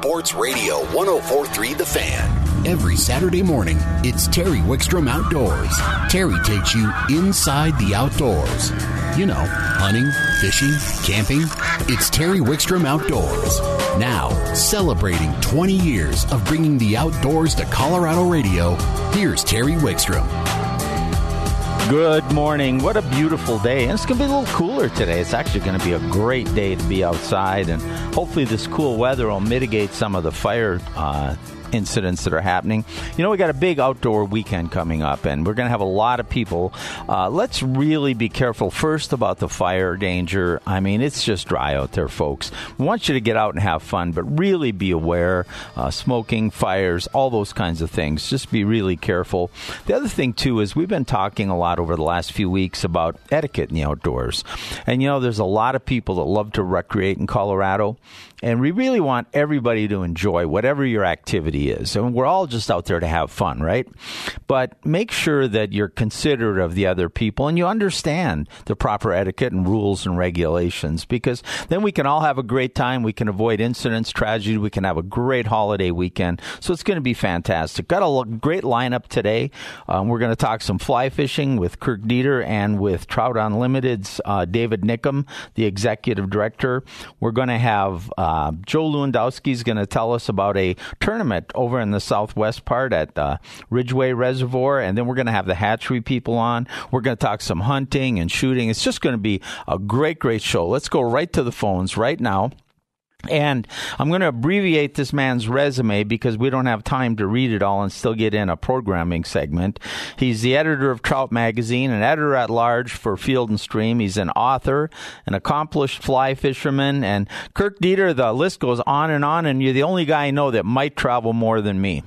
Sports Radio 1043 The Fan. Every Saturday morning, it's Terry Wickstrom Outdoors. Terry takes you inside the outdoors. You know, hunting, fishing, camping. It's Terry Wickstrom Outdoors. Now, celebrating 20 years of bringing the outdoors to Colorado radio, here's Terry Wickstrom. Good morning. What a beautiful day. And it's going to be a little cooler today. It's actually going to be a great day to be outside. And hopefully, this cool weather will mitigate some of the fire uh, incidents that are happening. You know, we got a big outdoor weekend coming up, and we're going to have a lot of people. Uh, let's really be careful first about the fire danger. I mean, it's just dry out there, folks. We want you to get out and have fun, but really be aware. Uh, smoking, fires, all those kinds of things. Just be really careful. The other thing, too, is we've been talking a lot over the last few weeks about etiquette in the outdoors. And, you know, there's a lot of people that love to recreate in Colorado. And we really want everybody to enjoy whatever your activity is. And we're all just out there to have fun, right? But make sure that you're considerate of the other people and you understand the proper etiquette and rules and regulations because then we can all have a great time. We can avoid incidents, tragedy. We can have a great holiday weekend. So it's going to be fantastic. Got a great lineup today. Um, we're going to talk some fly fishing with Kirk Deeter and with Trout Unlimited's uh, David Nickum, the executive director. We're going to have uh, uh, Joe Lewandowski is going to tell us about a tournament over in the southwest part at uh, Ridgway Reservoir, and then we're going to have the hatchery people on. We're going to talk some hunting and shooting. It's just going to be a great, great show. Let's go right to the phones right now. And I'm going to abbreviate this man's resume because we don't have time to read it all and still get in a programming segment. He's the editor of Trout Magazine, an editor at large for Field and Stream. He's an author, an accomplished fly fisherman, and Kirk Deeter, The list goes on and on. And you're the only guy I know that might travel more than me.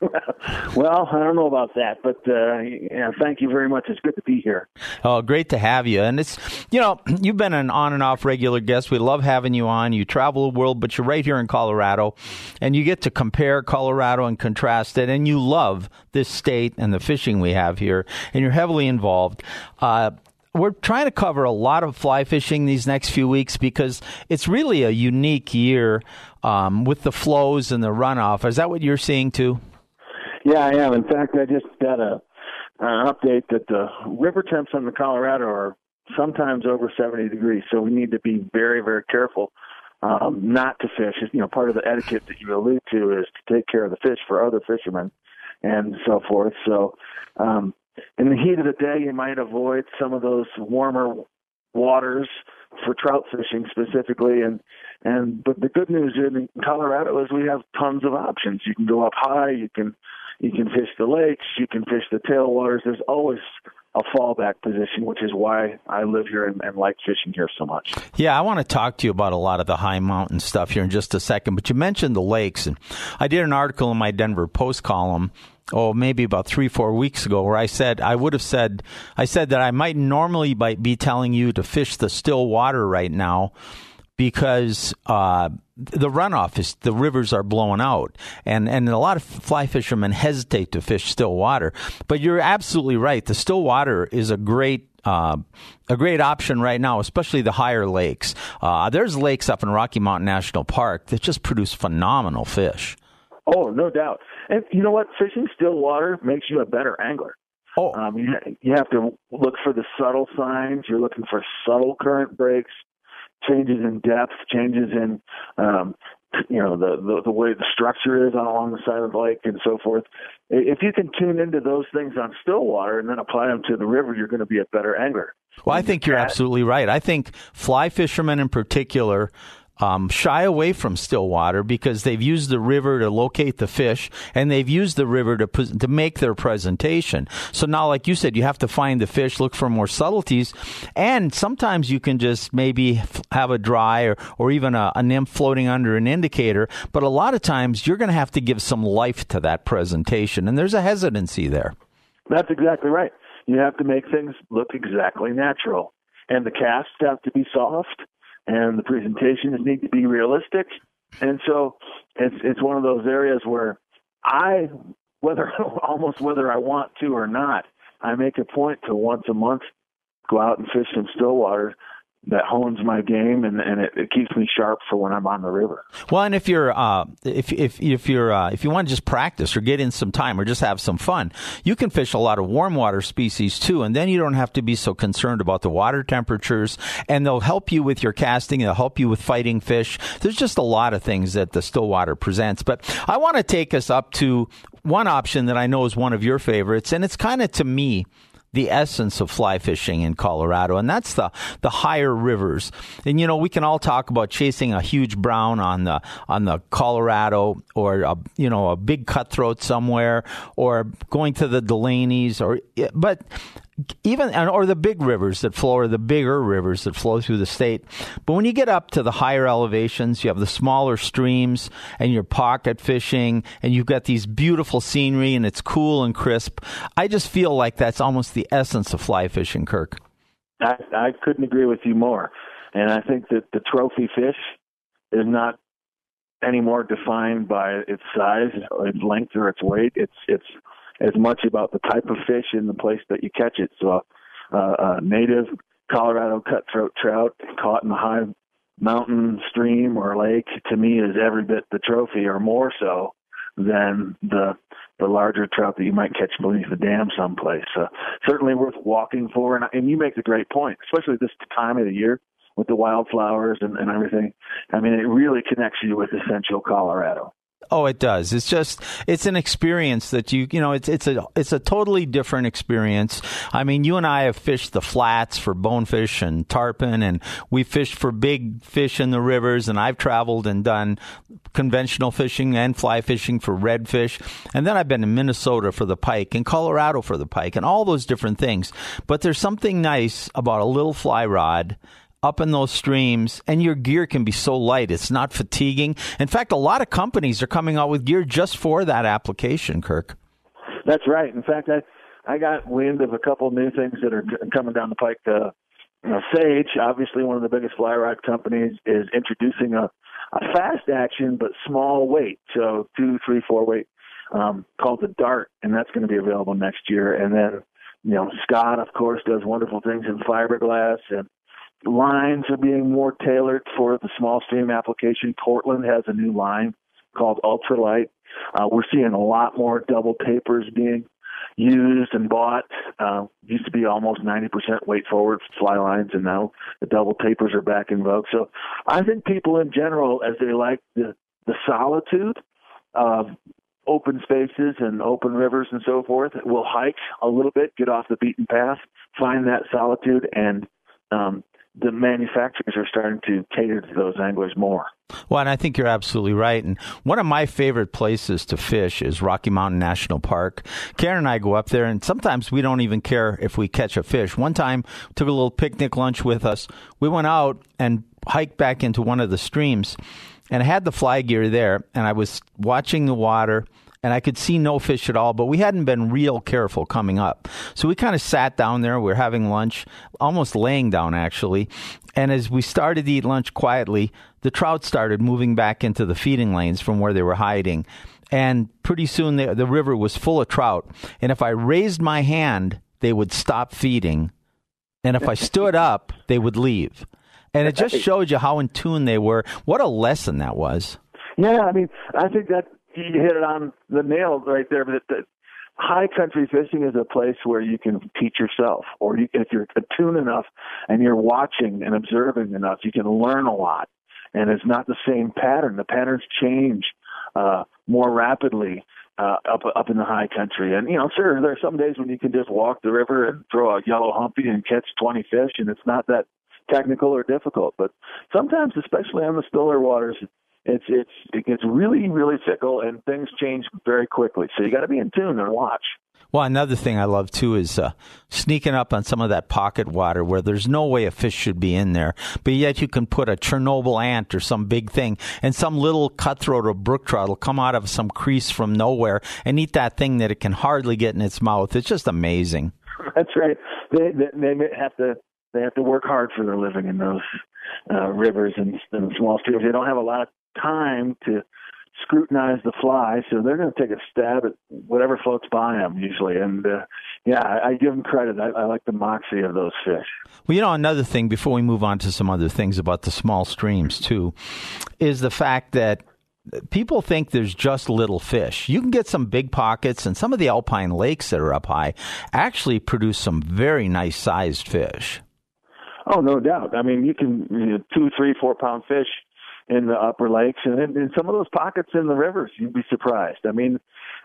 well, I don't know about that, but uh, yeah, thank you very much. It's good to be here. Oh, great to have you. And it's, you know, you've been an on and off regular guest. We love having you on. You travel the world, but you're right here in Colorado, and you get to compare Colorado and contrast it. And you love this state and the fishing we have here, and you're heavily involved. Uh, we're trying to cover a lot of fly fishing these next few weeks because it's really a unique year um, with the flows and the runoff. Is that what you're seeing too? Yeah, I am. In fact, I just got a an update that the river temps in the Colorado are sometimes over 70 degrees, so we need to be very, very careful um, not to fish. You know, part of the etiquette that you allude to is to take care of the fish for other fishermen and so forth. So, um, in the heat of the day, you might avoid some of those warmer waters for trout fishing specifically and and but the good news in Colorado is we have tons of options. You can go up high, you can you can fish the lakes, you can fish the tailwaters. There's always a fallback position, which is why I live here and, and, like fishing here so much. Yeah, I want to talk to you about a lot of the high mountain stuff here in just a second. But you mentioned the lakes, and I did an article in my Denver Post column. Oh, maybe about three, four weeks ago, where I said I would have said I said that I might normally be telling you to fish the still water right now because uh, the runoff is the rivers are blowing out, and and a lot of fly fishermen hesitate to fish still water. But you're absolutely right. The still water is a great uh, a great option right now, especially the higher lakes. Uh, there's lakes up in Rocky Mountain National Park that just produce phenomenal fish. Oh, no doubt. And you know what? Fishing still water makes you a better angler. Oh, um, you, you have to look for the subtle signs. You're looking for subtle current breaks changes in depth, changes in um, you know the, the the way the structure is on along the side of the lake and so forth. If you can tune into those things on still water and then apply them to the river, you're going to be a better angler. Well, I think you're absolutely right. I think fly fishermen in particular um, shy away from Stillwater because they've used the river to locate the fish and they've used the river to to make their presentation. So now, like you said, you have to find the fish, look for more subtleties, and sometimes you can just maybe have a dry or, or even a, a nymph floating under an indicator. But a lot of times, you're going to have to give some life to that presentation, and there's a hesitancy there. That's exactly right. You have to make things look exactly natural, and the casts have to be soft and the presentations need to be realistic. And so it's it's one of those areas where I whether almost whether I want to or not, I make a point to once a month go out and fish in still water that hones my game and, and it, it, keeps me sharp for when I'm on the river. Well, and if you're uh, if if if you're uh, if you want to just practice or get in some time or just have some fun, you can fish a lot of warm water species too, and then you don't have to be so concerned about the water temperatures. And they'll help you with your casting. They'll help you with fighting fish. There's just a lot of things that the Stillwater presents. But I want to take us up to one option that I know is one of your favorites, and it's kind of to me the essence of fly fishing in Colorado, and that's the the higher rivers. And you know, we can all talk about chasing a huge brown on the on the Colorado, or a, you know, a big cutthroat somewhere, or going to the Delaney's, or but even or the big rivers that flow or the bigger rivers that flow through the state. But when you get up to the higher elevations you have the smaller streams and you're pocket fishing and you've got these beautiful scenery and it's cool and crisp i just feel like that's almost the essence of fly fishing kirk. I i couldn't agree with you more. And i think that the trophy fish is not any more defined by its size its length or its weight. It's it's as much about the type of fish in the place that you catch it. So, uh, a native Colorado cutthroat trout caught in a high mountain stream or lake to me is every bit the trophy or more so than the the larger trout that you might catch beneath the dam someplace. Uh, certainly worth walking for, and, and you make a great point, especially this time of the year with the wildflowers and, and everything. I mean, it really connects you with essential Colorado. Oh, it does. It's just it's an experience that you you know it's it's a it's a totally different experience. I mean, you and I have fished the flats for bonefish and tarpon, and we fished for big fish in the rivers. And I've traveled and done conventional fishing and fly fishing for redfish, and then I've been in Minnesota for the pike and Colorado for the pike, and all those different things. But there's something nice about a little fly rod up in those streams, and your gear can be so light. It's not fatiguing. In fact, a lot of companies are coming out with gear just for that application, Kirk. That's right. In fact, I I got wind of a couple of new things that are coming down the pike. Uh, you know, Sage, obviously one of the biggest fly rod companies, is introducing a, a fast action but small weight, so two, three, four weight, um, called the Dart, and that's going to be available next year. And then, you know, Scott, of course, does wonderful things in fiberglass, and lines are being more tailored for the small stream application. Cortland has a new line called Ultralight. Uh, we're seeing a lot more double tapers being used and bought. Uh, used to be almost 90% weight forward fly lines, and now the double tapers are back in vogue. So I think people in general, as they like the, the solitude of open spaces and open rivers and so forth, will hike a little bit, get off the beaten path, find that solitude, and um, the manufacturers are starting to cater to those anglers more. Well, and I think you're absolutely right. And one of my favorite places to fish is Rocky Mountain National Park. Karen and I go up there, and sometimes we don't even care if we catch a fish. One time, took a little picnic lunch with us. We went out and hiked back into one of the streams, and I had the fly gear there, and I was watching the water and I could see no fish at all, but we hadn't been real careful coming up. So we kind of sat down there. We are having lunch, almost laying down actually. And as we started to eat lunch quietly, the trout started moving back into the feeding lanes from where they were hiding. And pretty soon the, the river was full of trout. And if I raised my hand, they would stop feeding. And if I stood up, they would leave. And it just showed you how in tune they were. What a lesson that was. Yeah, I mean, I think that you hit it on the nail right there. But the, high country fishing is a place where you can teach yourself, or you, if you're attuned enough and you're watching and observing enough, you can learn a lot. And it's not the same pattern. The patterns change uh, more rapidly uh, up up in the high country. And you know, sure, there are some days when you can just walk the river and throw a yellow humpy and catch 20 fish, and it's not that technical or difficult. But sometimes, especially on the stiller waters, it's it's it gets really really fickle and things change very quickly. So you got to be in tune and watch. Well, another thing I love too is uh, sneaking up on some of that pocket water where there's no way a fish should be in there, but yet you can put a Chernobyl ant or some big thing, and some little cutthroat or brook trout will come out of some crease from nowhere and eat that thing that it can hardly get in its mouth. It's just amazing. That's right. They they, they have to they have to work hard for their living in those uh, rivers and, and small streams. They don't have a lot of time to scrutinize the fly, so they're going to take a stab at whatever floats by them usually. And uh, yeah, I, I give them credit. I, I like the moxie of those fish. Well, you know, another thing before we move on to some other things about the small streams too, is the fact that people think there's just little fish. You can get some big pockets, and some of the alpine lakes that are up high actually produce some very nice sized fish. Oh, no doubt. I mean, you can you know, two, three, four pound fish in the upper lakes, and in, in some of those pockets in the rivers, you'd be surprised. I mean,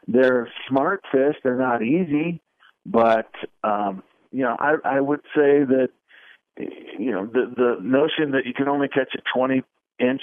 they're smart fish. They're not easy, but um, you know, I, I would say that you know the the notion that you can only catch a 20 inch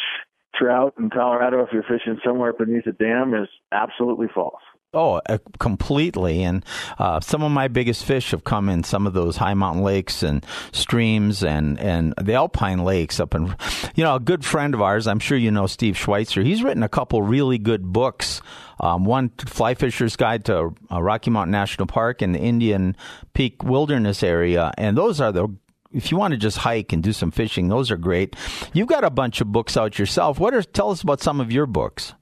trout in Colorado if you're fishing somewhere beneath a dam is absolutely false. Oh, uh, completely. And uh, some of my biggest fish have come in some of those high mountain lakes and streams and, and the alpine lakes up in, you know, a good friend of ours, I'm sure you know Steve Schweitzer. He's written a couple really good books. Um, one, Fly Fisher's Guide to uh, Rocky Mountain National Park and the Indian Peak Wilderness area. And those are the if you want to just hike and do some fishing, those are great. You've got a bunch of books out yourself. What are tell us about some of your books?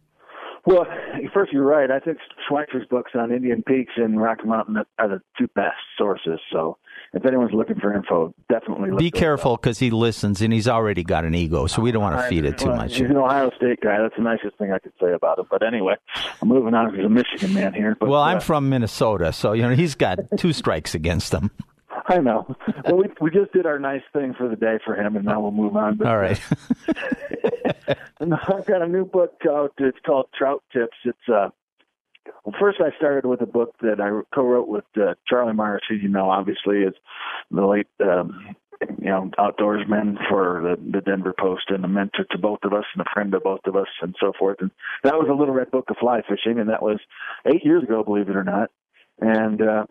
Well, first, you're right. I think Schweitzer's books on Indian Peaks and Rocky Mountain are the two best sources. So, if anyone's looking for info, definitely be careful because he listens and he's already got an ego, so we don't want to feed it too well, much. He's an Ohio State guy. That's the nicest thing I could say about him. But anyway, I'm moving on. He's a Michigan man here. But, well, I'm uh, from Minnesota, so you know he's got two strikes against him. I know. Well, we we just did our nice thing for the day for him, and now we'll move on. But, All right. and I've got a new book out. It's called Trout Tips. It's uh, well, first I started with a book that I co-wrote with uh, Charlie Myers, who you know obviously is the late um, you know outdoorsman for the, the Denver Post and a mentor to both of us and a friend of both of us and so forth. And that was a little red book of fly fishing, and that was eight years ago, believe it or not. And uh,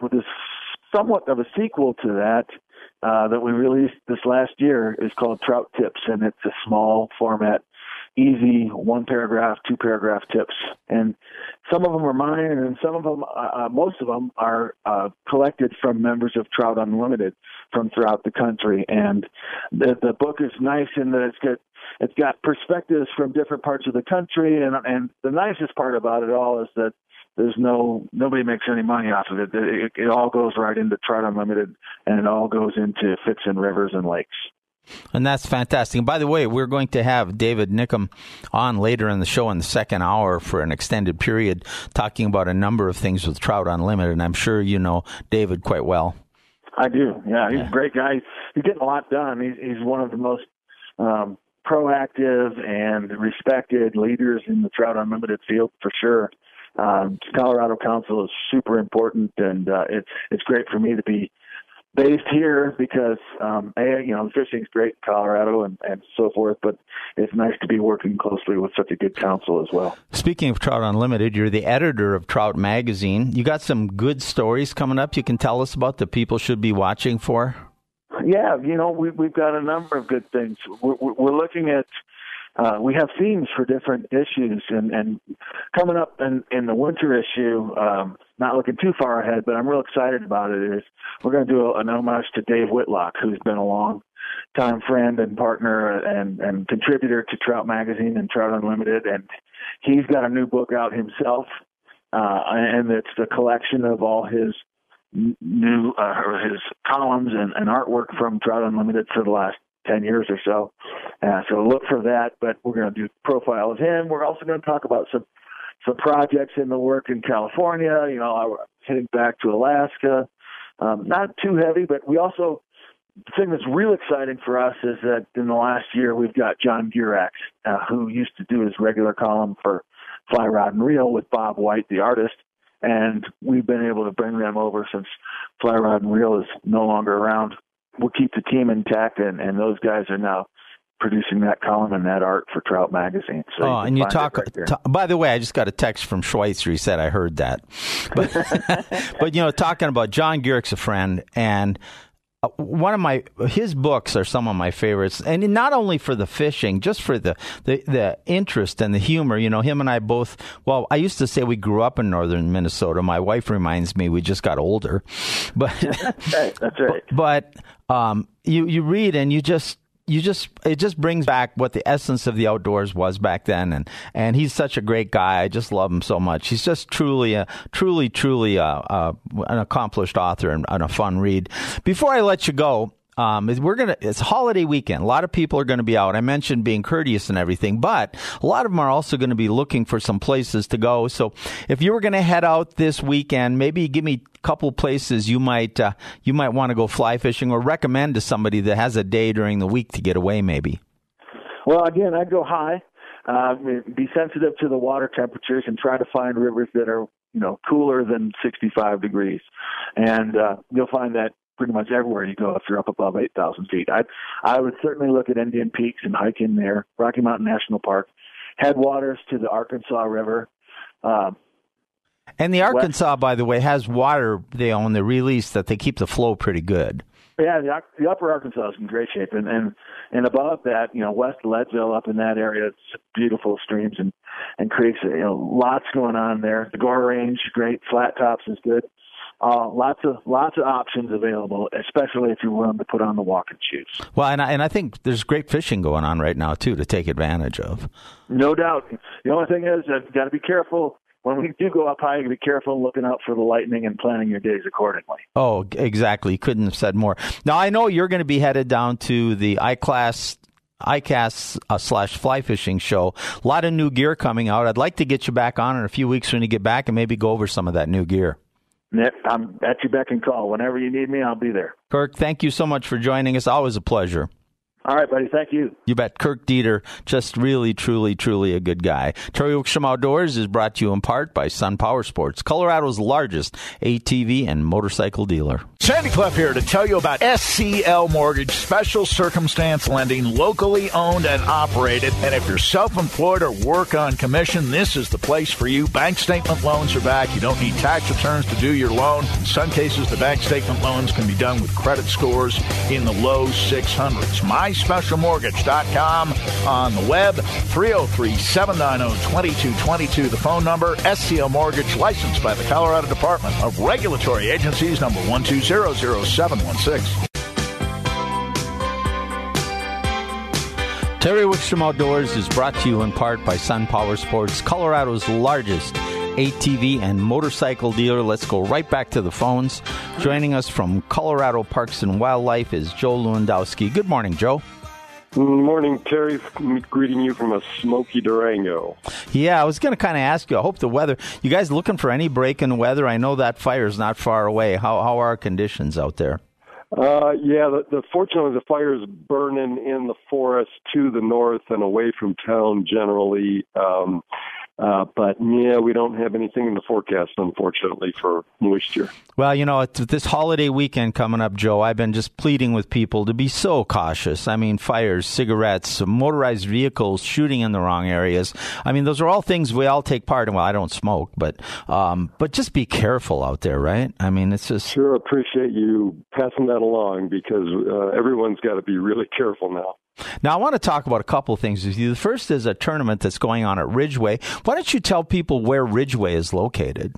with this somewhat of a sequel to that uh, that we released this last year is called Trout Tips, and it's a small format, easy one paragraph, two paragraph tips. And some of them are mine, and some of them, uh, uh, most of them, are uh, collected from members of Trout Unlimited from throughout the country. And the the book is nice in that it's got it's got perspectives from different parts of the country, and and the nicest part about it all is that there's no nobody makes any money off of it. It, it all goes right into Trout Unlimited, and it all goes into fixing rivers and lakes. And that's fantastic. And by the way, we're going to have David Nickum on later in the show in the second hour for an extended period, talking about a number of things with Trout Unlimited. And I'm sure you know David quite well. I do. Yeah, he's yeah. a great guy. He's getting a lot done. He's, he's one of the most um, proactive and respected leaders in the Trout Unlimited field for sure. Um, Colorado Council is super important, and uh, it's it's great for me to be based here because um, a, you know fishing's great in Colorado and, and so forth, but it's nice to be working closely with such a good council as well. Speaking of Trout Unlimited, you're the editor of Trout Magazine. You got some good stories coming up. You can tell us about that people should be watching for. Yeah, you know we, we've got a number of good things. We're, we're looking at uh, we have themes for different issues, and, and coming up in, in the winter issue, um, not looking too far ahead, but I'm real excited about it. Is we're going to do an homage to Dave Whitlock, who's been a long time friend and partner and, and contributor to Trout Magazine and Trout Unlimited, and he's got a new book out himself, uh, and it's the collection of all his new uh, his columns and, and artwork from Trout Unlimited for the last 10 years or so. Uh, so look for that, but we're going to do profile of him. We're also going to talk about some some projects in the work in California. You know, I'm heading back to Alaska. Um, not too heavy, but we also the thing that's real exciting for us is that in the last year we've got John Gierach, uh, who used to do his regular column for Fly Rod and Reel with Bob White, the artist, and we've been able to bring them over since Fly Rod and Reel is no longer around we'll keep the team intact, and, and those guys are now producing that column and that art for Trout Magazine. So oh, you and you talk. Right t- by the way, I just got a text from Schweitzer. He said I heard that, but but you know, talking about John Gierach, a friend, and one of my his books are some of my favorites, and not only for the fishing, just for the, the the interest and the humor. You know, him and I both. Well, I used to say we grew up in northern Minnesota. My wife reminds me we just got older, but that's right. That's right. But, but um, you you read and you just you just it just brings back what the essence of the outdoors was back then. And and he's such a great guy. I just love him so much. He's just truly a truly truly a, a an accomplished author and, and, a fun read. Before i let you go um, we're gonna. It's holiday weekend. A lot of people are going to be out. I mentioned being courteous and everything, but a lot of them are also going to be looking for some places to go. So if you were going to head out this weekend, maybe give me a couple places you might uh, you might want to go fly fishing or recommend to somebody that has a day during the week to get away. Maybe. Well, again, I'd go high. Uh, be sensitive to the water temperatures and try to find rivers that are you know cooler than 65 degrees, and uh, you'll find that pretty much everywhere you go if you're up above 8,000 feet. I I would certainly look at Indian Peaks and hike in there, Rocky Mountain National Park, headwaters to the Arkansas River. Um, and the Arkansas, west, by the way, has water they own the release that they keep the flow pretty good. Yeah, the, the upper Arkansas is in great shape, and and and above that, you know, west Leadville up in that area, it's beautiful streams and and creeks. You know, lots going on there. The Gore Range, great. Flat Tops is good. Uh, lots of lots of options available, especially if you're willing to put on the walking shoes. Well, and I, and I think there's great fishing going on right now too to take advantage of. No doubt. The only thing is, you've got to be careful when we do go up high, be careful looking out for the lightning and planning your days accordingly. Oh, exactly. Couldn't have said more. Now I know you're going to be headed down to the I-class ICAST uh, slash fly fishing show. A lot of new gear coming out. I'd like to get you back on in a few weeks when you get back and maybe go over some of that new gear. I'm at your beck and call. Whenever you need me, I'll be there. Kirk, thank you so much for joining us. Always a pleasure. All right, buddy. Thank you. You bet. Kirk Deeter, just really, truly, truly a good guy. Terry Wickstrom Outdoors is brought to you in part by Sun Power Sports, Colorado's largest ATV and motorcycle dealer. Sandy Clough here to tell you about SCL Mortgage, special circumstance lending, locally owned and operated. And if you're self-employed or work on commission, this is the place for you. Bank statement loans are back. You don't need tax returns to do your loan. In some cases, the bank statement loans can be done with credit scores in the low 600s. My myspecialmortgage.com on the web, 303-790-2222, the phone number, SCL Mortgage, licensed by the Colorado Department of Regulatory Agencies, number 1200716. Terry Wickstrom Outdoors is brought to you in part by Sun Power Sports, Colorado's largest ATV and motorcycle dealer. Let's go right back to the phones. Joining us from Colorado Parks and Wildlife is Joe Lewandowski. Good morning, Joe. Good morning, Terry. Greeting you from a smoky Durango. Yeah, I was going to kind of ask you. I hope the weather. You guys looking for any break in weather? I know that fire is not far away. How how are conditions out there? Uh, yeah, the, the, fortunately the fire is burning in the forest to the north and away from town generally. Um, uh, but yeah, we don't have anything in the forecast, unfortunately, for moisture. Well, you know, this holiday weekend coming up, Joe, I've been just pleading with people to be so cautious. I mean, fires, cigarettes, motorized vehicles, shooting in the wrong areas. I mean, those are all things we all take part in. Well, I don't smoke, but um, but just be careful out there, right? I mean, it's just sure appreciate you passing that along because uh, everyone's got to be really careful now. Now, I want to talk about a couple of things with you. The first is a tournament that's going on at Ridgway. Why don't you tell people where Ridgway is located?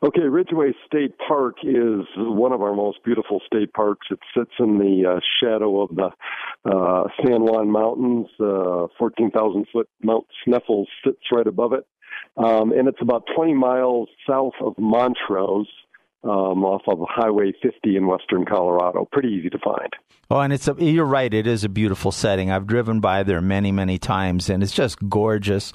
Okay, Ridgway State Park is one of our most beautiful state parks. It sits in the uh, shadow of the uh, San Juan Mountains. Uh, 14,000 foot Mount Sneffels sits right above it. Um, and it's about 20 miles south of Montrose um, off of Highway 50 in western Colorado. Pretty easy to find. Oh, and it's a, you're right. It is a beautiful setting. I've driven by there many, many times, and it's just gorgeous.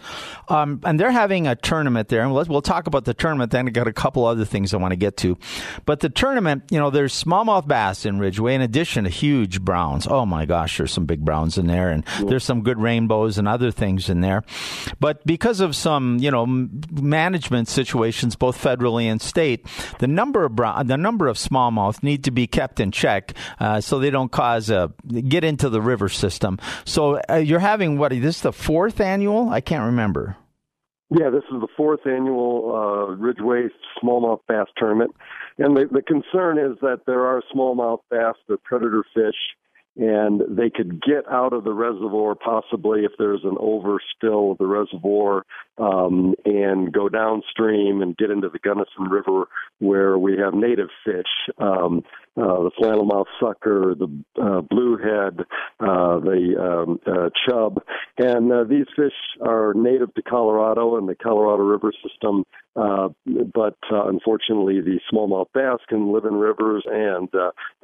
Um, and they're having a tournament there, and we'll, we'll talk about the tournament. Then I got a couple other things I want to get to, but the tournament, you know, there's smallmouth bass in Ridgway, in addition to huge browns. Oh my gosh, there's some big browns in there, and yeah. there's some good rainbows and other things in there. But because of some, you know, management situations, both federally and state, the number of brown, the number of smallmouth need to be kept in check uh, so they don't cause a get into the river system. So uh, you're having what? Is This the fourth annual? I can't remember. Yeah, this is the fourth annual uh, Ridgway smallmouth bass tournament, and the, the concern is that there are smallmouth bass, the predator fish, and they could get out of the reservoir possibly if there's an overspill of the reservoir um, and go downstream and get into the Gunnison River where we have native fish. Um, uh, the flannelmouth sucker, the uh, bluehead, uh, the um, uh, chub, and uh, these fish are native to Colorado and the Colorado River system. Uh, but unfortunately, the smallmouth bass can live in rivers, and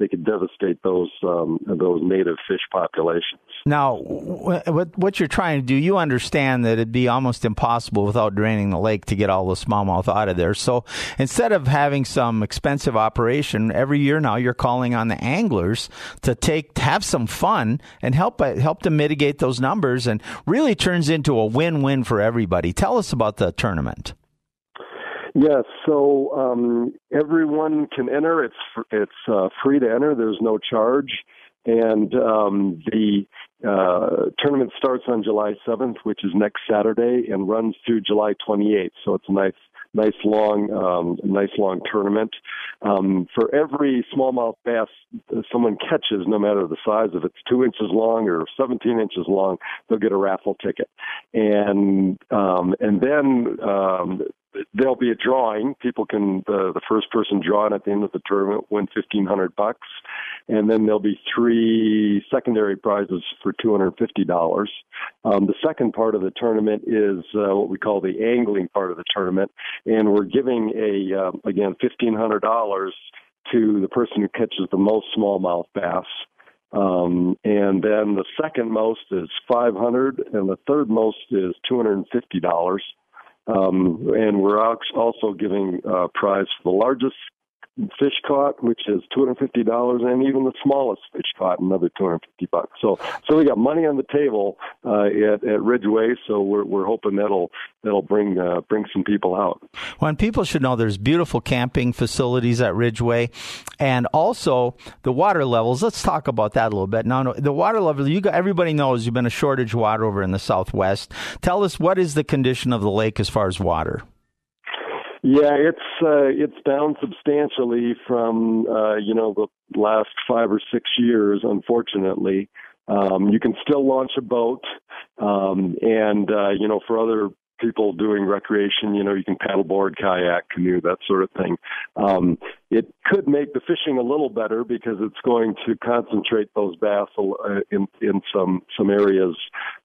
they can devastate those um, those native fish populations. Now, what you're trying to do, you understand that it'd be almost impossible without draining the lake to get all the smallmouth out of there. So instead of having some expensive operation every year now, you're calling on the anglers to take have some fun and help help to mitigate those numbers, and really turns into a win-win for everybody. Tell us about the tournament. Yes, so um, everyone can enter. It's it's uh, free to enter. There's no charge, and um, the uh, tournament starts on July 7th, which is next Saturday, and runs through July 28th. So it's a nice nice long, um, nice long tournament. Um, for every smallmouth bass someone catches, no matter the size, if it's two inches long or 17 inches long, they'll get a raffle ticket. And um, and then um, there'll be a drawing. People can the the first person drawn at the end of the tournament win fifteen hundred bucks, and then there'll be three secondary prizes for two hundred fifty dollars. Um, the second part of the tournament is uh, what we call the angling part of the tournament, and we're giving a uh, again fifteen hundred dollars to the person who catches the most smallmouth bass. Um, and then the second most is 500 and the third most is $250. Um, and we're also giving a uh, prize for the largest fish caught, which is two hundred fifty dollars, and even the smallest fish caught, another two hundred fifty bucks. So, so we got money on the table uh, at, at Ridgway. So we're we're hoping that'll that'll bring uh, bring some people out. Well, and people should know there's beautiful camping facilities at Ridgway, and also the water levels. Let's talk about that a little bit. Now, the water level. You got, everybody knows you've been a shortage of water over in the Southwest. Tell us what is the condition of the lake as far as water. Yeah, it's uh, it's down substantially from uh, you know the last five or six years. Unfortunately, um, you can still launch a boat, um, and uh, you know for other people doing recreation, you know you can paddleboard, kayak, canoe, that sort of thing. Um, it could make the fishing a little better because it's going to concentrate those bass uh, in in some some areas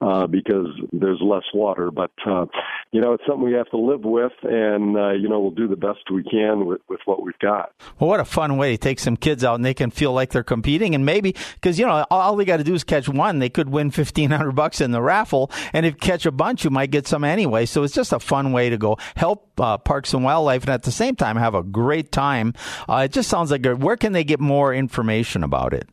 uh, because there's less water. But uh, you know, it's something we have to live with, and uh, you know, we'll do the best we can with with what we've got. Well, what a fun way to take some kids out and they can feel like they're competing, and maybe because you know all they got to do is catch one, they could win fifteen hundred bucks in the raffle, and if you catch a bunch, you might get some anyway. So it's just a fun way to go help uh, Parks and Wildlife, and at the same time have a great time uh, it just sounds like a, where can they get more information about it?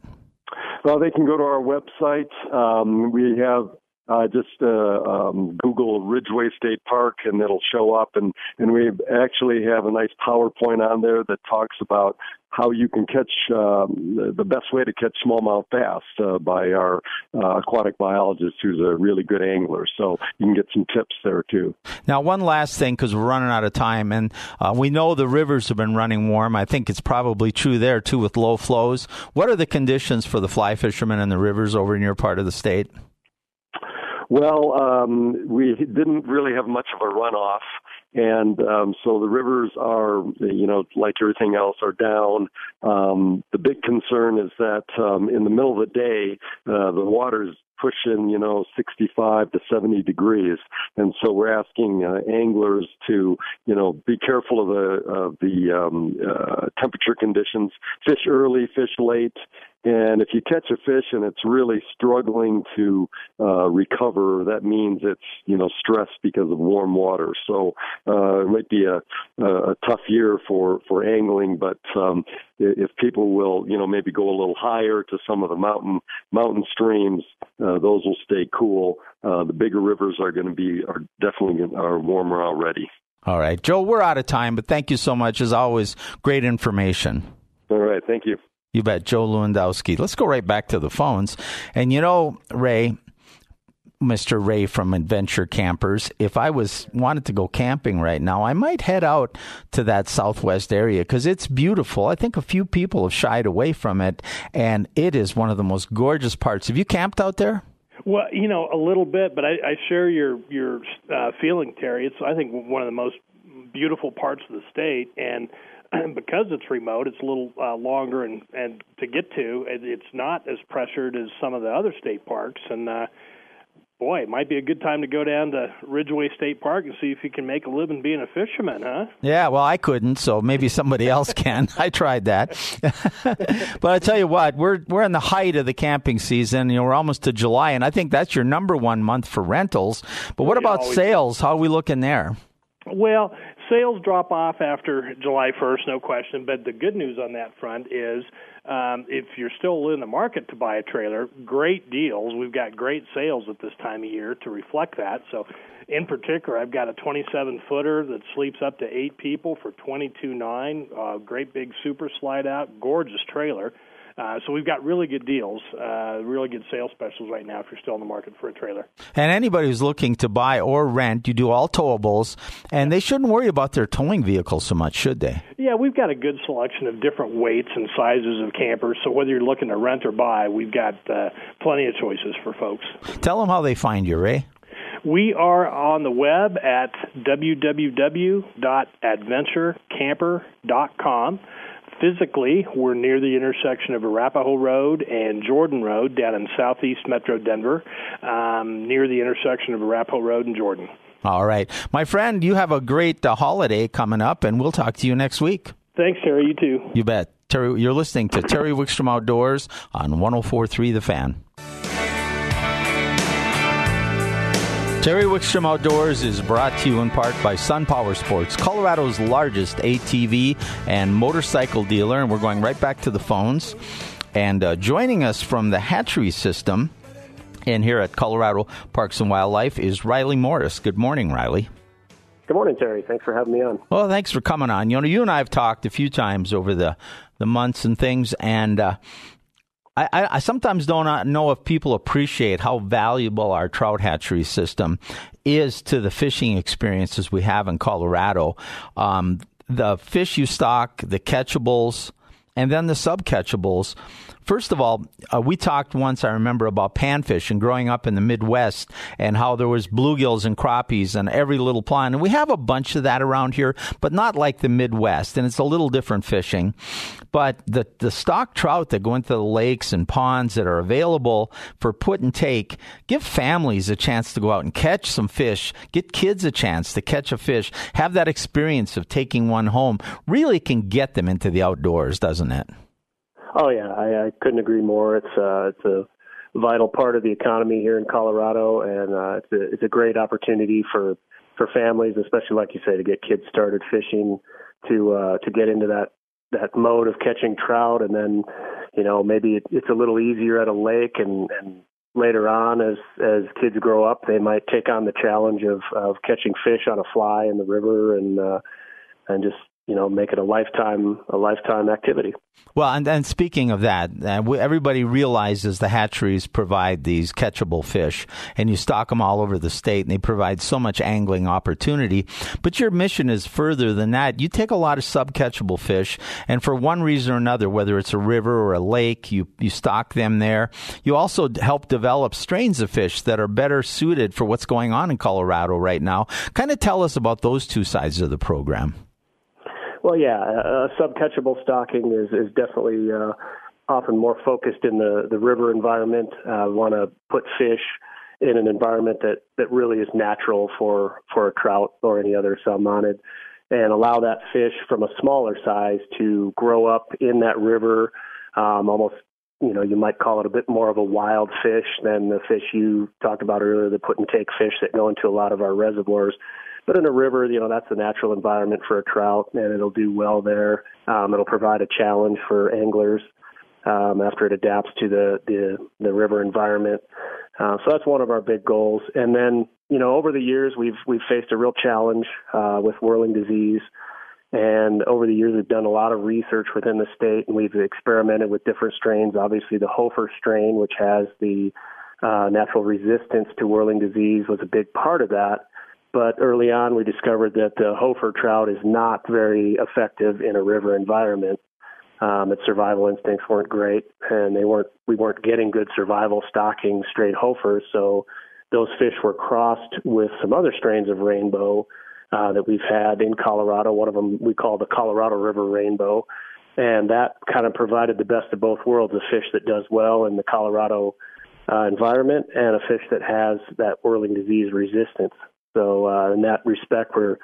Well, they can go to our website. Um, we have uh, just uh, um, Google Ridgway State Park and it'll show up. And, and we actually have a nice PowerPoint on there that talks about how you can catch um, the, the best way to catch smallmouth bass uh, by our uh, aquatic biologist who's a really good angler. So you can get some tips there too. Now, one last thing because we're running out of time, and uh, we know the rivers have been running warm. I think it's probably true there too with low flows. What are the conditions for the fly fishermen in the rivers over in your part of the state? Well, um, we didn't really have much of a runoff. And um, so the rivers are, you know, like everything else, are down. Um, the big concern is that um, in the middle of the day, uh, the water's pushing, you know, 65 to 70 degrees, and so we're asking uh, anglers to, you know, be careful of the of the um, uh, temperature conditions. Fish early, fish late, and if you catch a fish and it's really struggling to uh, recover, that means it's you know stressed because of warm water. So uh, it might be a, a tough year for for angling. But um, if people will you know maybe go a little higher to some of the mountain mountain streams, uh, those will stay cool. Uh, the bigger rivers are going to be are definitely are warmer already. All right, Joe, we're out of time, but thank you so much as always. Great information. All right, thank you. You bet, Joe Lewandowski. Let's go right back to the phones. And you know, Ray, Mr. Ray from Adventure Campers, if I was wanted to go camping right now, I might head out to that southwest area because it's beautiful. I think a few people have shied away from it, and it is one of the most gorgeous parts. Have you camped out there? Well, you know, a little bit, but I, I share your your uh, feeling, Terry. It's I think one of the most beautiful parts of the state, and because it's remote, it's a little uh, longer and and to get to. It's not as pressured as some of the other state parks, and uh, boy, it might be a good time to go down to Ridgway State Park and see if you can make a living being a fisherman, huh? Yeah, well, I couldn't, so maybe somebody else can. I tried that, but I tell you what, we're we're in the height of the camping season. You know, we're almost to July, and I think that's your number one month for rentals. But what about sales? How are we looking there? Well, sales drop off after July 1st, no question. But the good news on that front is um, if you're still in the market to buy a trailer, great deals. We've got great sales at this time of year to reflect that. So, in particular, I've got a 27 footer that sleeps up to eight people for 22.9. Uh, great big super slide out, gorgeous trailer. Uh, so we've got really good deals, uh, really good sales specials right now if you're still in the market for a trailer. And anybody who's looking to buy or rent, you do all towables, and they shouldn't worry about their towing vehicles so much, should they? Yeah, we've got a good selection of different weights and sizes of campers. So whether you're looking to rent or buy, we've got uh, plenty of choices for folks. Tell them how they find you, Ray. We are on the web at www.adventurecamper.com physically, we're near the intersection of Arapahoe Road and Jordan Road down in southeast Metro Denver, um, near the intersection of Arapahoe Road and Jordan. All right. My friend, you have a great uh, holiday coming up, and we'll talk to you next week. Thanks, Terry. You too. You bet. Terry, you're listening to Terry Wickstrom Outdoors on 1043 The Fan. Terry Wickstrom Outdoors is brought to you in part by Sun Power Sports, Colorado's largest ATV and motorcycle dealer. And we're going right back to the phones. And uh, joining us from the hatchery system and here at Colorado Parks and Wildlife is Riley Morris. Good morning, Riley. Good morning, Terry. Thanks for having me on. Well, thanks for coming on. You know, you and I have talked a few times over the the months and things, and uh, I, I, sometimes don't know if people appreciate how valuable our trout hatchery system is to the fishing experiences we have in Colorado. Um, the fish you stock, the catchables, and then the subcatchables First of all, uh, we talked once, I remember, about panfish and growing up in the Midwest and how there was bluegills and crappies and every little pond. And we have a bunch of that around here, but not like the Midwest. And it's a little different fishing. But the, the stock trout that go into the lakes and ponds that are available for put and take give families a chance to go out and catch some fish, get kids a chance to catch a fish, have that experience of taking one home. Really can get them into the outdoors, doesn't it? Oh yeah, I, I couldn't agree more. It's uh, it's a vital part of the economy here in Colorado, and uh, it's a it's a great opportunity for for families, especially like you say, to get kids started fishing, to uh, to get into that that mode of catching trout, and then you know maybe it, it's a little easier at a lake, and and later on as as kids grow up, they might take on the challenge of of catching fish on a fly in the river, and uh, and just you know make it a lifetime a lifetime activity. Well, and, and speaking of that, uh, everybody realizes the hatcheries provide these catchable fish, and you stock them all over the state, and they provide so much angling opportunity. But your mission is further than that. You take a lot of subcatchable fish, and for one reason or another, whether it's a river or a lake, you you stock them there. You also help develop strains of fish that are better suited for what's going on in Colorado right now. Kind of tell us about those two sides of the program. Well, yeah, uh, subcatchable stocking is is definitely uh, often more focused in the the river environment. Uh, Want to put fish in an environment that that really is natural for for a trout or any other salmonid, and allow that fish from a smaller size to grow up in that river, um, almost you know, you might call it a bit more of a wild fish than the fish you talked about earlier, the put and take fish that go into a lot of our reservoirs. But in a river, you know, that's a natural environment for a trout, and it'll do well there. Um, it'll provide a challenge for anglers um, after it adapts to the the, the river environment. Uh, so that's one of our big goals. And then, you know, over the years, we've we've faced a real challenge uh, with whirling disease. And over the years, we've done a lot of research within the state, and we've experimented with different strains. Obviously, the Hofer strain, which has the uh, natural resistance to whirling disease, was a big part of that. But early on, we discovered that the Hofer trout is not very effective in a river environment. Um, its survival instincts weren't great, and they weren't we weren't getting good survival stocking straight Hofers. So those fish were crossed with some other strains of rainbow uh, that we've had in Colorado. One of them we call the Colorado River Rainbow, and that kind of provided the best of both worlds: a fish that does well in the Colorado uh, environment and a fish that has that whirling disease resistance. So uh, in that respect, we're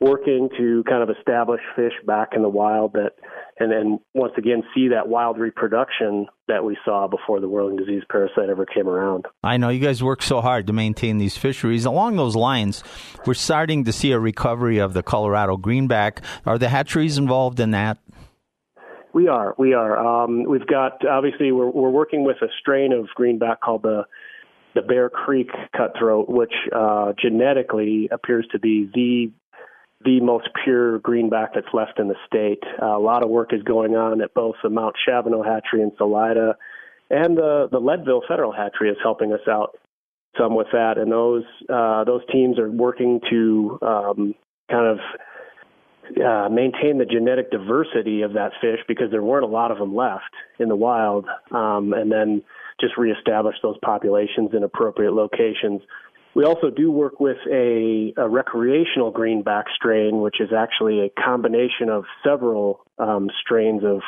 working to kind of establish fish back in the wild that and then once again see that wild reproduction that we saw before the whirling disease parasite ever came around. I know you guys work so hard to maintain these fisheries. Along those lines, we're starting to see a recovery of the Colorado greenback. Are the hatcheries involved in that? We are. We are. Um, we've got obviously we're we're working with a strain of greenback called the the Bear Creek cutthroat, which uh, genetically appears to be the the most pure greenback that's left in the state. Uh, a lot of work is going on at both the Mount Shavano hatchery in Salida and the the Leadville Federal Hatchery is helping us out some with that. And those uh, those teams are working to um, kind of uh, maintain the genetic diversity of that fish because there weren't a lot of them left in the wild, um, and then just reestablish those populations in appropriate locations. We also do work with a, a recreational greenback strain, which is actually a combination of several um, strains of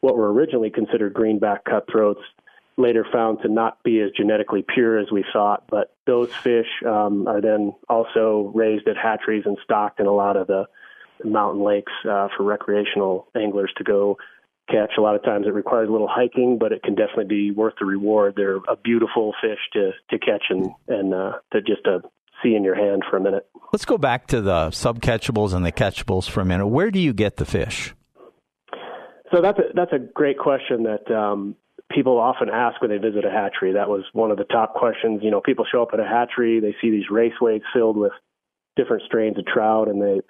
what were originally considered greenback cutthroats, later found to not be as genetically pure as we thought. But those fish um, are then also raised at hatcheries and stocked in a lot of the mountain lakes uh, for recreational anglers to go catch. A lot of times it requires a little hiking, but it can definitely be worth the reward. They're a beautiful fish to to catch and and uh, to just to see in your hand for a minute. Let's go back to the subcatchables and the catchables for a minute. Where do you get the fish? So that's a, that's a great question that um, people often ask when they visit a hatchery. That was one of the top questions. You know, people show up at a hatchery, they see these raceways filled with different strains of trout, and they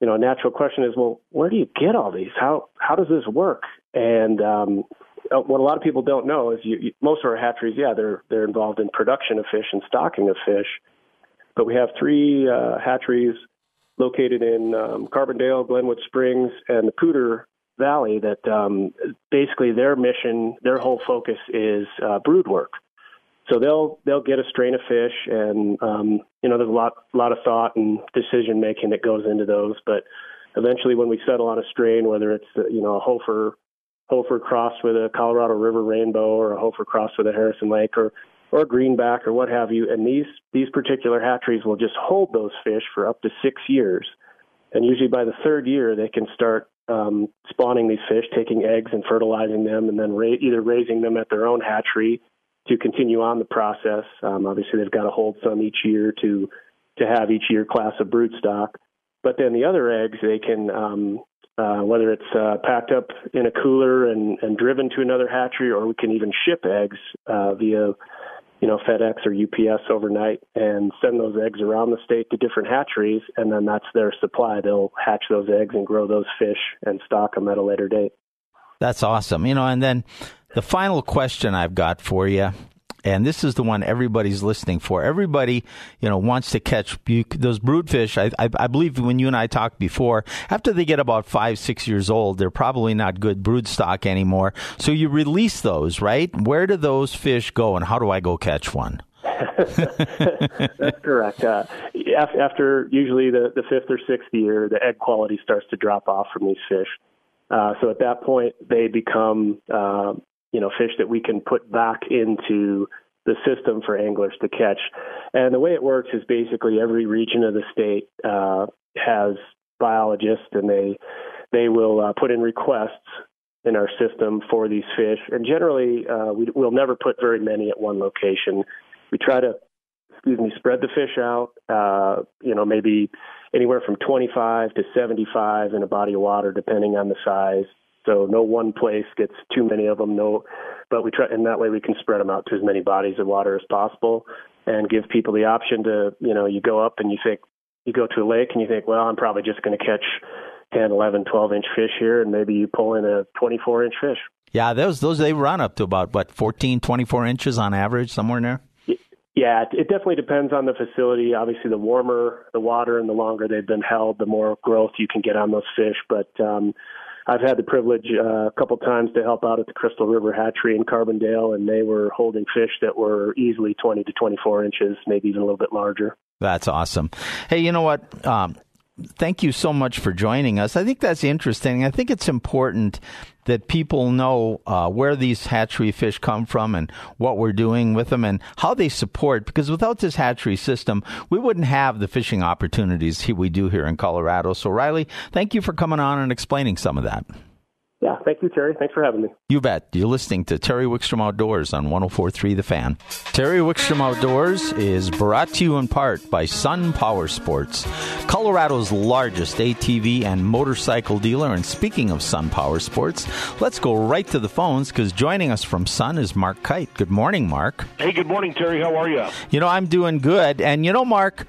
you know, a natural question is, well, where do you get all these? How how does this work? And um, uh, what a lot of people don't know is you, you, most of our hatcheries, yeah, they're they're involved in production of fish and stocking of fish, but we have three uh, hatcheries located in um, Carbondale, Glenwood Springs, and the Poudre Valley. That um, basically their mission, their whole focus is uh, brood work. So they'll they'll get a strain of fish, and um, you know there's a lot lot of thought and decision making that goes into those. But eventually, when we settle on a strain, whether it's you know a Hofer Hofer crossed with a Colorado River rainbow, or a Hofer crossed with a Harrison Lake, or or greenback, or what have you, and these these particular hatcheries will just hold those fish for up to six years, and usually by the third year they can start um, spawning these fish, taking eggs and fertilizing them, and then ra- either raising them at their own hatchery to continue on the process. Um, obviously, they've got to hold some each year to to have each year class of brood stock. But then the other eggs, they can um, uh, whether it's uh, packed up in a cooler and, and driven to another hatchery, or we can even ship eggs uh, via you know FedEx or UPS overnight and send those eggs around the state to different hatcheries, and then that's their supply. They'll hatch those eggs and grow those fish and stock them at a later date. That's awesome. You know, and then the final question I've got for you, and this is the one everybody's listening for. Everybody, you know, wants to catch those broodfish. I, I, I, believe when you and I talked before, after they get about five, six years old, they're probably not good brood stock anymore. So you release those, right? Where do those fish go, and how do I go catch one? That's correct. Uh, after usually the, the fifth or sixth year, the egg quality starts to drop off from these fish. Uh, so at that point, they become uh, you know fish that we can put back into the system for anglers to catch. And the way it works is basically every region of the state uh, has biologists, and they they will uh, put in requests in our system for these fish. And generally, uh, we, we'll never put very many at one location. We try to, excuse me, spread the fish out. Uh, you know, maybe anywhere from 25 to 75 in a body of water, depending on the size. So no one place gets too many of them. No, but we try, and that way we can spread them out to as many bodies of water as possible, and give people the option to, you know, you go up and you think, you go to a lake and you think, well, I'm probably just going to catch 10, 11, 12 inch fish here, and maybe you pull in a 24 inch fish. Yeah, those those they run up to about what 14, 24 inches on average, somewhere in there. Yeah, it definitely depends on the facility. Obviously, the warmer the water and the longer they've been held, the more growth you can get on those fish. But um, I've had the privilege uh, a couple times to help out at the Crystal River Hatchery in Carbondale, and they were holding fish that were easily 20 to 24 inches, maybe even a little bit larger. That's awesome. Hey, you know what? Um, thank you so much for joining us. I think that's interesting. I think it's important that people know uh, where these hatchery fish come from and what we're doing with them and how they support. Because without this hatchery system, we wouldn't have the fishing opportunities we do here in Colorado. So, Riley, thank you for coming on and explaining some of that. Yeah, thank you, Terry. Thanks for having me. You bet. You're listening to Terry Wickstrom Outdoors on 1043 The Fan. Terry Wickstrom Outdoors is brought to you in part by Sun Power Sports, Colorado's largest ATV and motorcycle dealer. And speaking of Sun Power Sports, let's go right to the phones because joining us from Sun is Mark Kite. Good morning, Mark. Hey, good morning, Terry. How are you? You know, I'm doing good. And you know, Mark,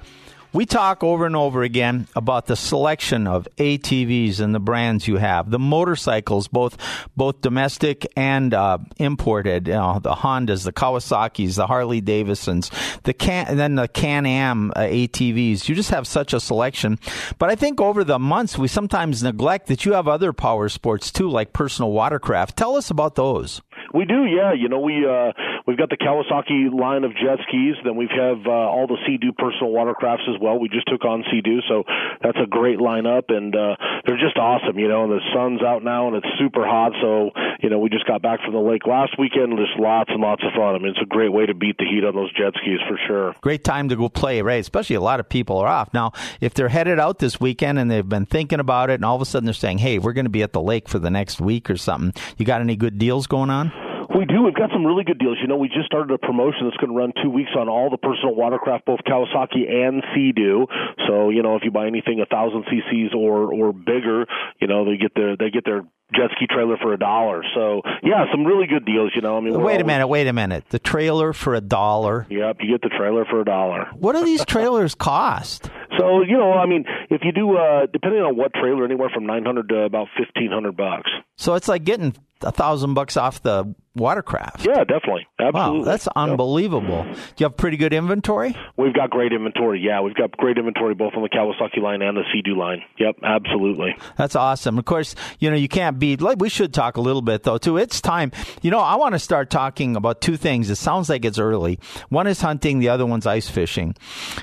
we talk over and over again about the selection of ATVs and the brands you have, the motorcycles, both both domestic and uh, imported. You know, the Hondas, the Kawasaki's, the Harley Davidsons, the can, and then the Can Am uh, ATVs. You just have such a selection. But I think over the months we sometimes neglect that you have other power sports too, like personal watercraft. Tell us about those. We do, yeah. You know, we uh, we've got the Kawasaki line of jet skis. Then we have uh, all the Sea-Doo personal watercrafts as well. We just took on Sea-Doo, so that's a great lineup, and uh, they're just awesome. You know, and the sun's out now, and it's super hot. So you know, we just got back from the lake last weekend. Just lots and lots of fun. I mean, it's a great way to beat the heat on those jet skis for sure. Great time to go play, right? Especially a lot of people are off now. If they're headed out this weekend and they've been thinking about it, and all of a sudden they're saying, "Hey, we're going to be at the lake for the next week or something," you got any good deals going on? We do. We've got some really good deals. You know, we just started a promotion that's going to run two weeks on all the personal watercraft, both Kawasaki and Sea-Doo. So, you know, if you buy anything a thousand CCs or or bigger, you know, they get their they get their jet ski trailer for a dollar. So yeah, some really good deals. You know, I mean, wait a minute, wait a minute. The trailer for a dollar. Yep, you get the trailer for a dollar. What do these trailers cost? So you know, I mean, if you do, uh, depending on what trailer, anywhere from nine hundred to about fifteen hundred bucks. So it's like getting a thousand bucks off the watercraft. Yeah, definitely. Absolutely. Wow, that's unbelievable. Yep. Do you have pretty good inventory? We've got great inventory. Yeah, we've got great inventory both on the Kawasaki line and the Sea-Doo line. Yep, absolutely. That's awesome. Of course, you know, you can't beat like we should talk a little bit though too. It's time. You know, I want to start talking about two things. It sounds like it's early. One is hunting, the other one's ice fishing.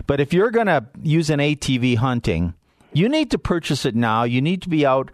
But if you're going to use an ATV hunting, you need to purchase it now. You need to be out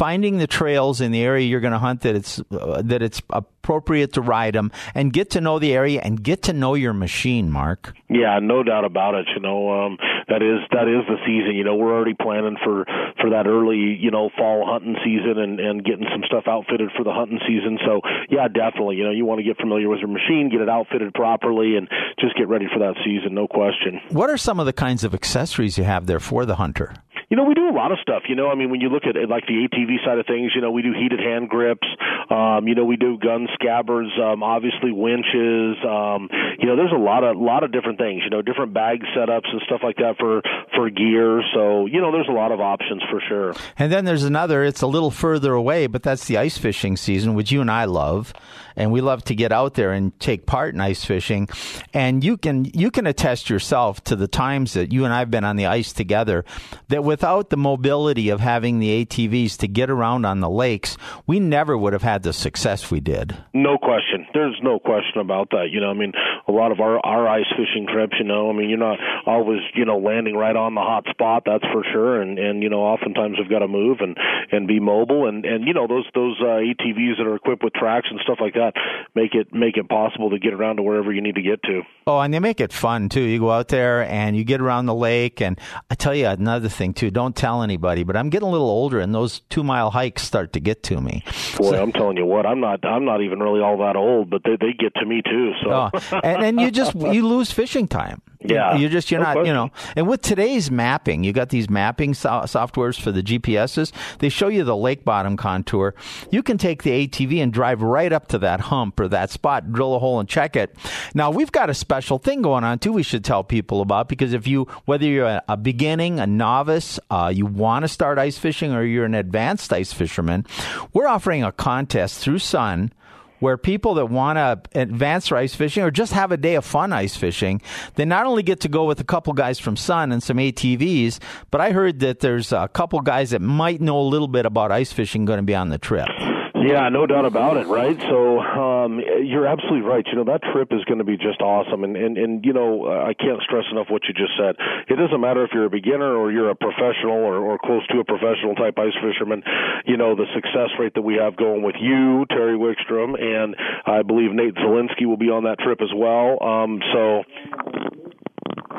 finding the trails in the area you're going to hunt that it's uh, that it's appropriate to ride them and get to know the area and get to know your machine mark. Yeah no doubt about it you know um that is that is the season you know we're already planning for for that early you know fall hunting season and and getting some stuff outfitted for the hunting season. So yeah definitely you know you want to get familiar with your machine get it outfitted properly and just get ready for that season no question. What are some of the kinds of accessories you have there for the hunter you know, we do a lot of stuff. You know, I mean, when you look at like the ATV side of things, you know, we do heated hand grips. Um, you know, we do gun scabbards, um, obviously winches. Um, you know, there's a lot of lot of different things. You know, different bag setups and stuff like that for for gear. So you know, there's a lot of options for sure. And then there's another. It's a little further away, but that's the ice fishing season, which you and I love and we love to get out there and take part in ice fishing. And you can you can attest yourself to the times that you and I've been on the ice together. That without the mobility of having the ATVs to get around on the lakes, we never would have had the success we did. No question. There's no question about that. You know, I mean, a lot of our our ice fishing trips. You know, I mean, you're not always you know landing right on the hot spot. That's for sure. And and you know, oftentimes we've got to move and and be mobile. And and you know, those those uh, ATVs that are equipped with tracks and stuff like that that make it make it possible to get around to wherever you need to get to. Oh, and they make it fun too. You go out there and you get around the lake, and I tell you another thing too. Don't tell anybody, but I'm getting a little older, and those two mile hikes start to get to me. Boy, so, I'm telling you what, I'm not I'm not even really all that old, but they they get to me too. So, oh, and and you just you lose fishing time. Yeah, you're just you're no not question. you know. And with today's mapping, you got these mapping so- softwares for the GPSs. They show you the lake bottom contour. You can take the ATV and drive right up to that hump or that spot, drill a hole and check it. Now we've got a special thing going on too. We should tell people about because if you whether you're a, a beginning, a novice, uh, you want to start ice fishing, or you're an advanced ice fisherman, we're offering a contest through Sun where people that want to advance their ice fishing or just have a day of fun ice fishing, they not only get to go with a couple guys from Sun and some ATVs, but I heard that there's a couple guys that might know a little bit about ice fishing going to be on the trip. Yeah, no doubt about it, right? So um, you're absolutely right. You know that trip is going to be just awesome, and and and you know I can't stress enough what you just said. It doesn't matter if you're a beginner or you're a professional or, or close to a professional type ice fisherman. You know the success rate that we have going with you, Terry Wickstrom, and I believe Nate Zelinsky will be on that trip as well. Um, so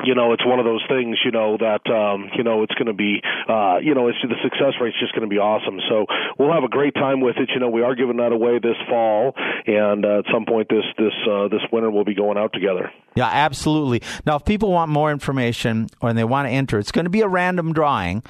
you know, it's one of those things, you know, that um, you know it's going to be, uh, you know, it's the success rate's just going to be awesome. So we'll have a great time with it. You know, we are giving that away this fall, and uh, at some point this this uh, this winter we'll be going out together. Yeah, absolutely. Now, if people want more information or they want to enter, it's going to be a random drawing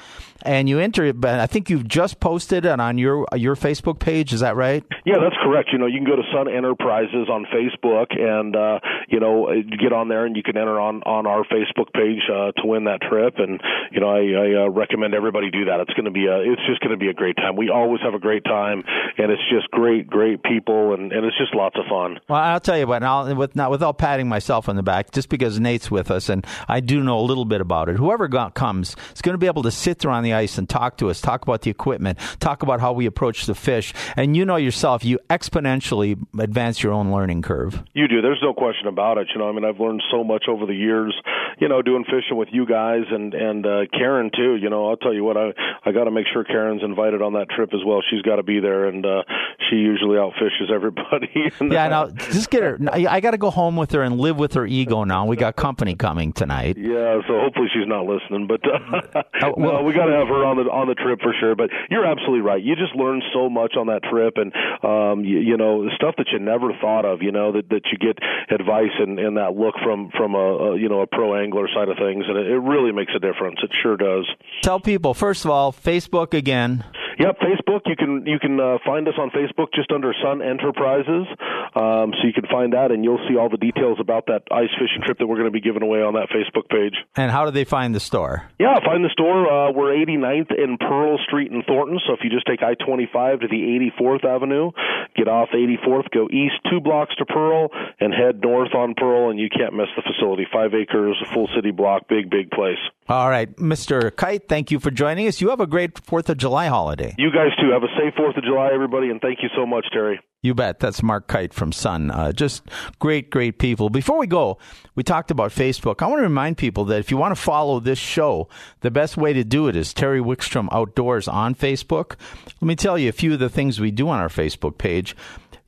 and you enter it. But I think you've just posted it on your your Facebook page. Is that right? Yeah, that's correct. You know, you can go to Sun Enterprises on Facebook, and uh, you know, get on there, and you can enter on on our Facebook page uh, to win that trip. And you know, I, I uh, recommend everybody do that. It's going to be a it's just going to be a great time. We always have a great time, and it's just great, great people, and, and it's just lots of fun. Well, I'll tell you what. Now, with not without patting myself on the back, just because Nate's with us, and I do know a little bit about it. Whoever comes is going to be able to sit there on the ice and talk to us, talk about the equipment, talk about how we approach the fish. And you know yourself, you exponentially advance your own learning curve. You do. There's no question about it. You know, I mean, I've learned so much over the years, you know, doing fishing with you guys and, and, uh, Karen too. You know, I'll tell you what, I, I got to make sure Karen's invited on that trip as well. She's got to be there and, uh, she usually outfishes everybody. yeah, now just get her. I got to go home with her and live with her ego now. We got company coming tonight. Yeah, so hopefully she's not listening, but, uh, oh, well, no, we got to have her on the on the trip for sure. But you're absolutely right. You just learn so much on that trip, and um, you, you know stuff that you never thought of. You know that that you get advice and, and that look from from a, a you know a pro angler side of things, and it, it really makes a difference. It sure does. Tell people first of all, Facebook again. Yep, Facebook. You can you can uh, find us on Facebook just under Sun Enterprises, um, so you can find that, and you'll see all the details about that ice fishing trip that we're going to be giving away on that Facebook page. And how do they find the store? Yeah, find the store. Uh, we're 89th in Pearl Street in Thornton. So if you just take I 25 to the 84th Avenue, get off 84th, go east two blocks to Pearl, and head north on Pearl, and you can't miss the facility. Five acres, a full city block, big, big place. All right, Mr. Kite, thank you for joining us. You have a great 4th of July holiday. You guys too. Have a safe 4th of July, everybody, and thank you so much, Terry. You bet. That's Mark Kite from Sun. Uh, just great, great people. Before we go, we talked about Facebook. I want to remind people that if you want to follow this show, the best way to do it is Terry Wickstrom Outdoors on Facebook. Let me tell you a few of the things we do on our Facebook page.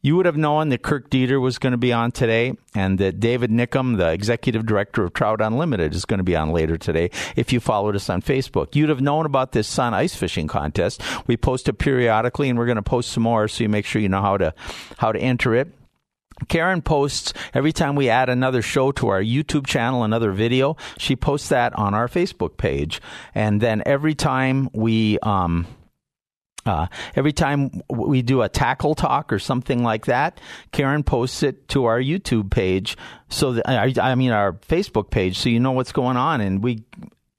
You would have known that Kirk Deeter was going to be on today and that David Nickum, the executive director of Trout Unlimited, is going to be on later today if you followed us on Facebook. You'd have known about this Sun ice fishing contest. We post it periodically and we're going to post some more so you make sure you know how to how to enter it. Karen posts every time we add another show to our YouTube channel, another video. She posts that on our Facebook page, and then every time we um, uh, every time we do a tackle talk or something like that, Karen posts it to our YouTube page. So that, I, I mean our Facebook page, so you know what's going on. And we,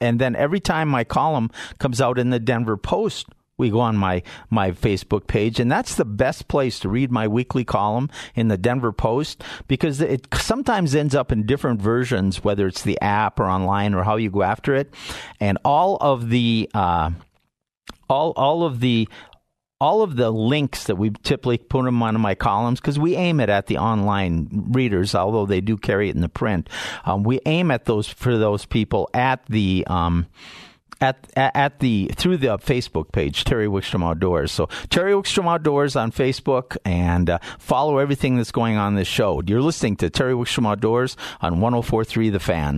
and then every time my column comes out in the Denver Post, we go on my my Facebook page, and that's the best place to read my weekly column in the Denver Post because it sometimes ends up in different versions, whether it's the app or online or how you go after it, and all of the uh, all all of the all of the links that we typically put them on my columns because we aim it at the online readers, although they do carry it in the print. Um, we aim at those for those people at the um, at, at the through the Facebook page Terry Wickstrom Outdoors. So Terry Wickstrom Outdoors on Facebook and uh, follow everything that's going on this show. You're listening to Terry Wickstrom Outdoors on 104.3 The Fan.